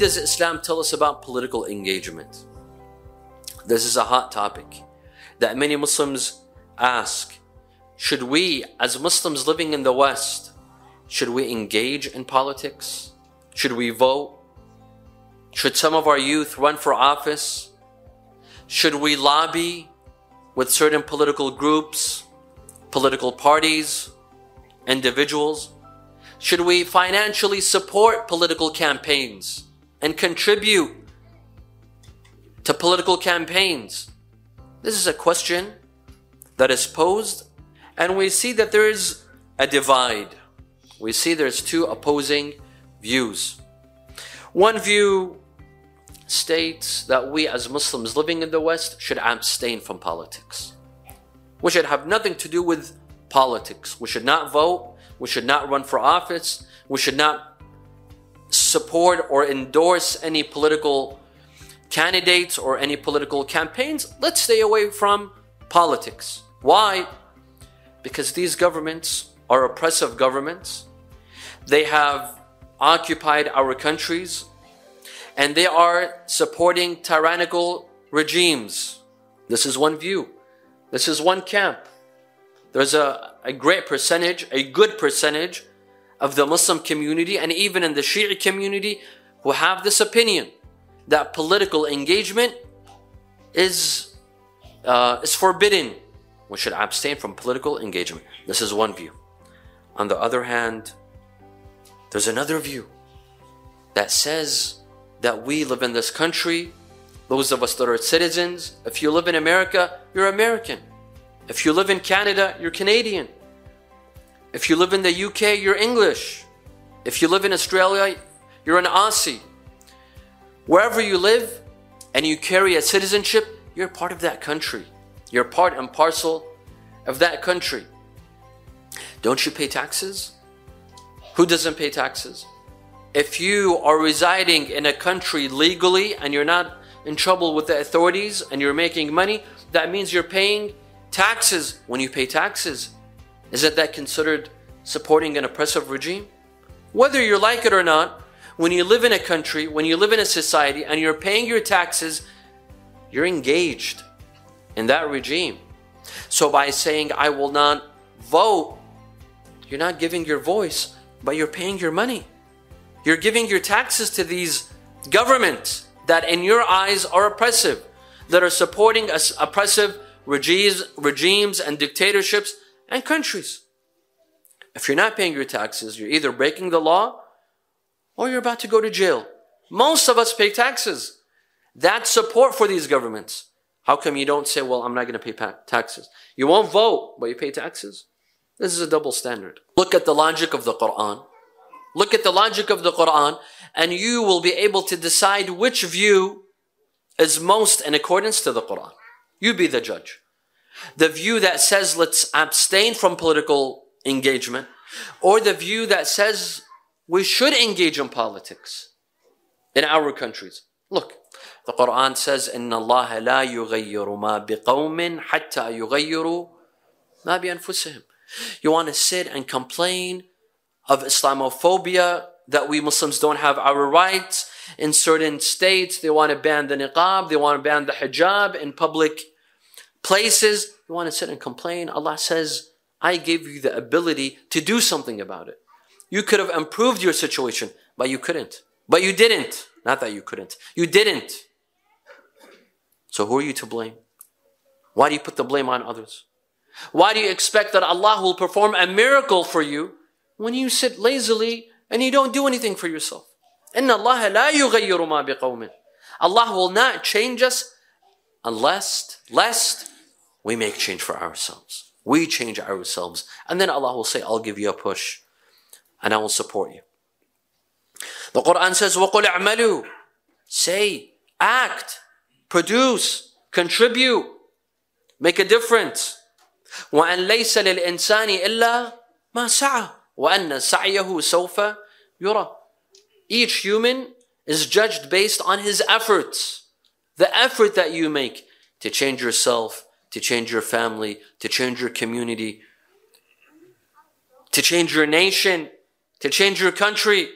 does Islam tell us about political engagement? This is a hot topic that many Muslims ask. Should we, as Muslims living in the West, should we engage in politics? Should we vote? Should some of our youth run for office? Should we lobby with certain political groups, political parties, individuals? Should we financially support political campaigns and contribute to political campaigns? This is a question that is posed, and we see that there is a divide. We see there's two opposing views. One view states that we as Muslims living in the West should abstain from politics. We should have nothing to do with politics. We should not vote. We should not run for office. We should not support or endorse any political candidates or any political campaigns. Let's stay away from politics. Why? Because these governments are oppressive governments. They have occupied our countries and they are supporting tyrannical regimes. This is one view. This is one camp. There's a, a great percentage, a good percentage of the Muslim community and even in the Shia community who have this opinion that political engagement is, uh, is forbidden. We should abstain from political engagement. This is one view. On the other hand, there's another view that says that we live in this country, those of us that are citizens, if you live in America, you're American. If you live in Canada, you're Canadian. If you live in the UK, you're English. If you live in Australia, you're an Aussie. Wherever you live and you carry a citizenship, you're part of that country. You're part and parcel of that country. Don't you pay taxes? Who doesn't pay taxes? if you are residing in a country legally and you're not in trouble with the authorities and you're making money, that means you're paying taxes. When you pay taxes, isn't that considered supporting an oppressive regime? Whether you like it or not, when you live in a country, when you live in a society and you're paying your taxes, you're engaged in that regime. So by saying, I will not vote, you're not giving your voice, but you're paying your money. You're giving your taxes to these governments that in your eyes are oppressive, that are supporting oppressive regimes, regimes and dictatorships and countries. If you're not paying your taxes, you're either breaking the law or you're about to go to jail. Most of us pay taxes. That's support for these governments. How come you don't say, well, I'm not going to pay taxes? You won't vote, but you pay taxes? This is a double standard. Look at the logic of the Quran. Look at the logic of the Quran, and you will be able to decide which view is most in accordance to the Quran. You be the judge The view that says let's abstain from political engagement, or the view that says we should engage in politics in our countries. Look, the Quran says, إن الله لا يغير ما بقوم حتى يغيروا ما بأنفسهم. You want to sit and complain of Islamophobia, that we Muslims don't have our rights. In certain states, they want to ban the niqab, they want to ban the hijab in public places. You want to sit and complain. Allah says, I gave you the ability to do something about it. You could have improved your situation, but you couldn't. But you didn't. Not that you couldn't. You didn't. So who are you to blame? Why do you put the blame on others? Why do you expect that Allah will perform a miracle for you when you sit lazily and you don't do anything for yourself. إن الله لا يغير ما بقوم. Allah will not change us unless, lest we make change for ourselves. We change ourselves. And then Allah will say, I'll give you a push and I will support you. The Quran says, وَقُلْ اعْمَلُوا Say, act, produce, contribute, make a difference. وأن ليس للإنسان إلا ما سعى وأن سعيه سوف يرى. Each human is judged based on his efforts. The effort that you make to change yourself, to change your family, to change your community, to change your nation, to change your country.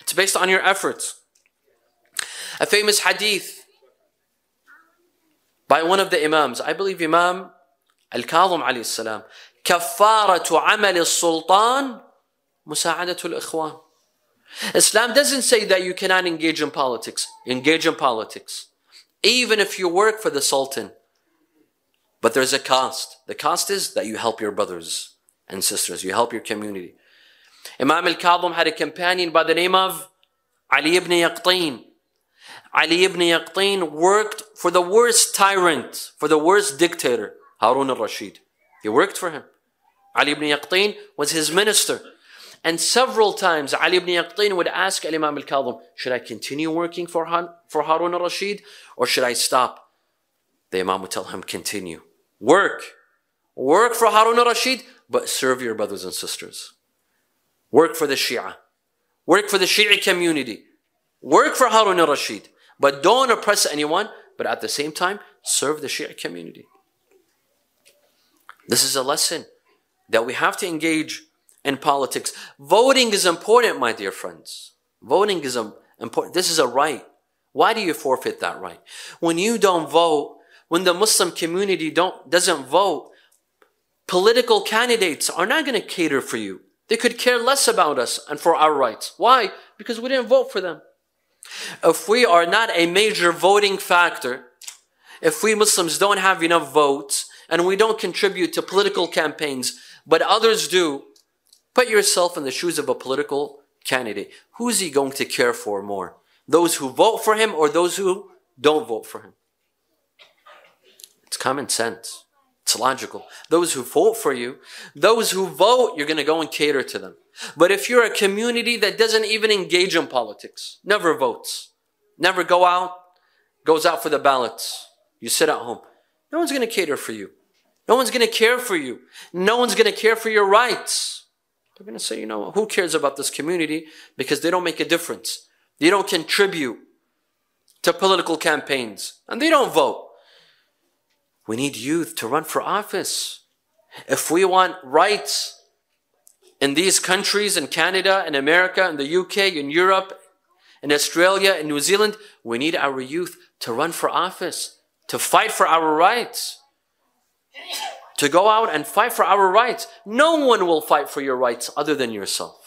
It's based on your efforts. A famous hadith by one of the Imams, I believe Imam Al-Kadhim alayhi salam, كفارة عمل السلطان مساعدة الإخوان. Islam doesn't say that you cannot engage in politics. Engage in politics. Even if you work for the Sultan. but there's a cost. The cost is that you help your brothers and sisters. You help your community. Imam al-Kadhim had a companion by the name of Ali ibn Yaqteen. Ali ibn Yaqteen worked for the worst tyrant, for the worst dictator, Harun al-Rashid. He worked for him. Ali ibn Yaqteen was his minister. And several times Ali ibn Yaqteen would ask Imam al-Kadhim, should I continue working for, Han, for Harun al-Rashid or should I stop? The Imam would tell him, continue. Work. Work for Harun al-Rashid, but serve your brothers and sisters. Work for the Shia. Work for the Shia community. Work for Harun al-Rashid. But don't oppress anyone, but at the same time, serve the Shia community. This is a lesson that we have to engage in politics. Voting is important, my dear friends. Voting is important. This is a right. Why do you forfeit that right? When you don't vote, when the Muslim community don't, doesn't vote, political candidates are not going to cater for you. They could care less about us and for our rights. Why? Because we didn't vote for them. If we are not a major voting factor, if we Muslims don't have enough votes and we don't contribute to political campaigns, but others do, put yourself in the shoes of a political candidate. Who's he going to care for more? Those who vote for him or those who don't vote for him? It's common sense. It's logical. Those who vote for you, those who vote, you're going to go and cater to them. But if you're a community that doesn't even engage in politics, never votes, never go out, goes out for the ballots, you sit at home, no one's going to cater for you. No one's going to care for you. No one's going to care for your rights. They're going to say, you know, who cares about this community because they don't make a difference. They don't contribute to political campaigns and they don't vote. We need youth to run for office. If we want rights in these countries, in Canada, in America, in the UK, in Europe, in Australia, in New Zealand, we need our youth to run for office, to fight for our rights, to go out and fight for our rights. No one will fight for your rights other than yourself.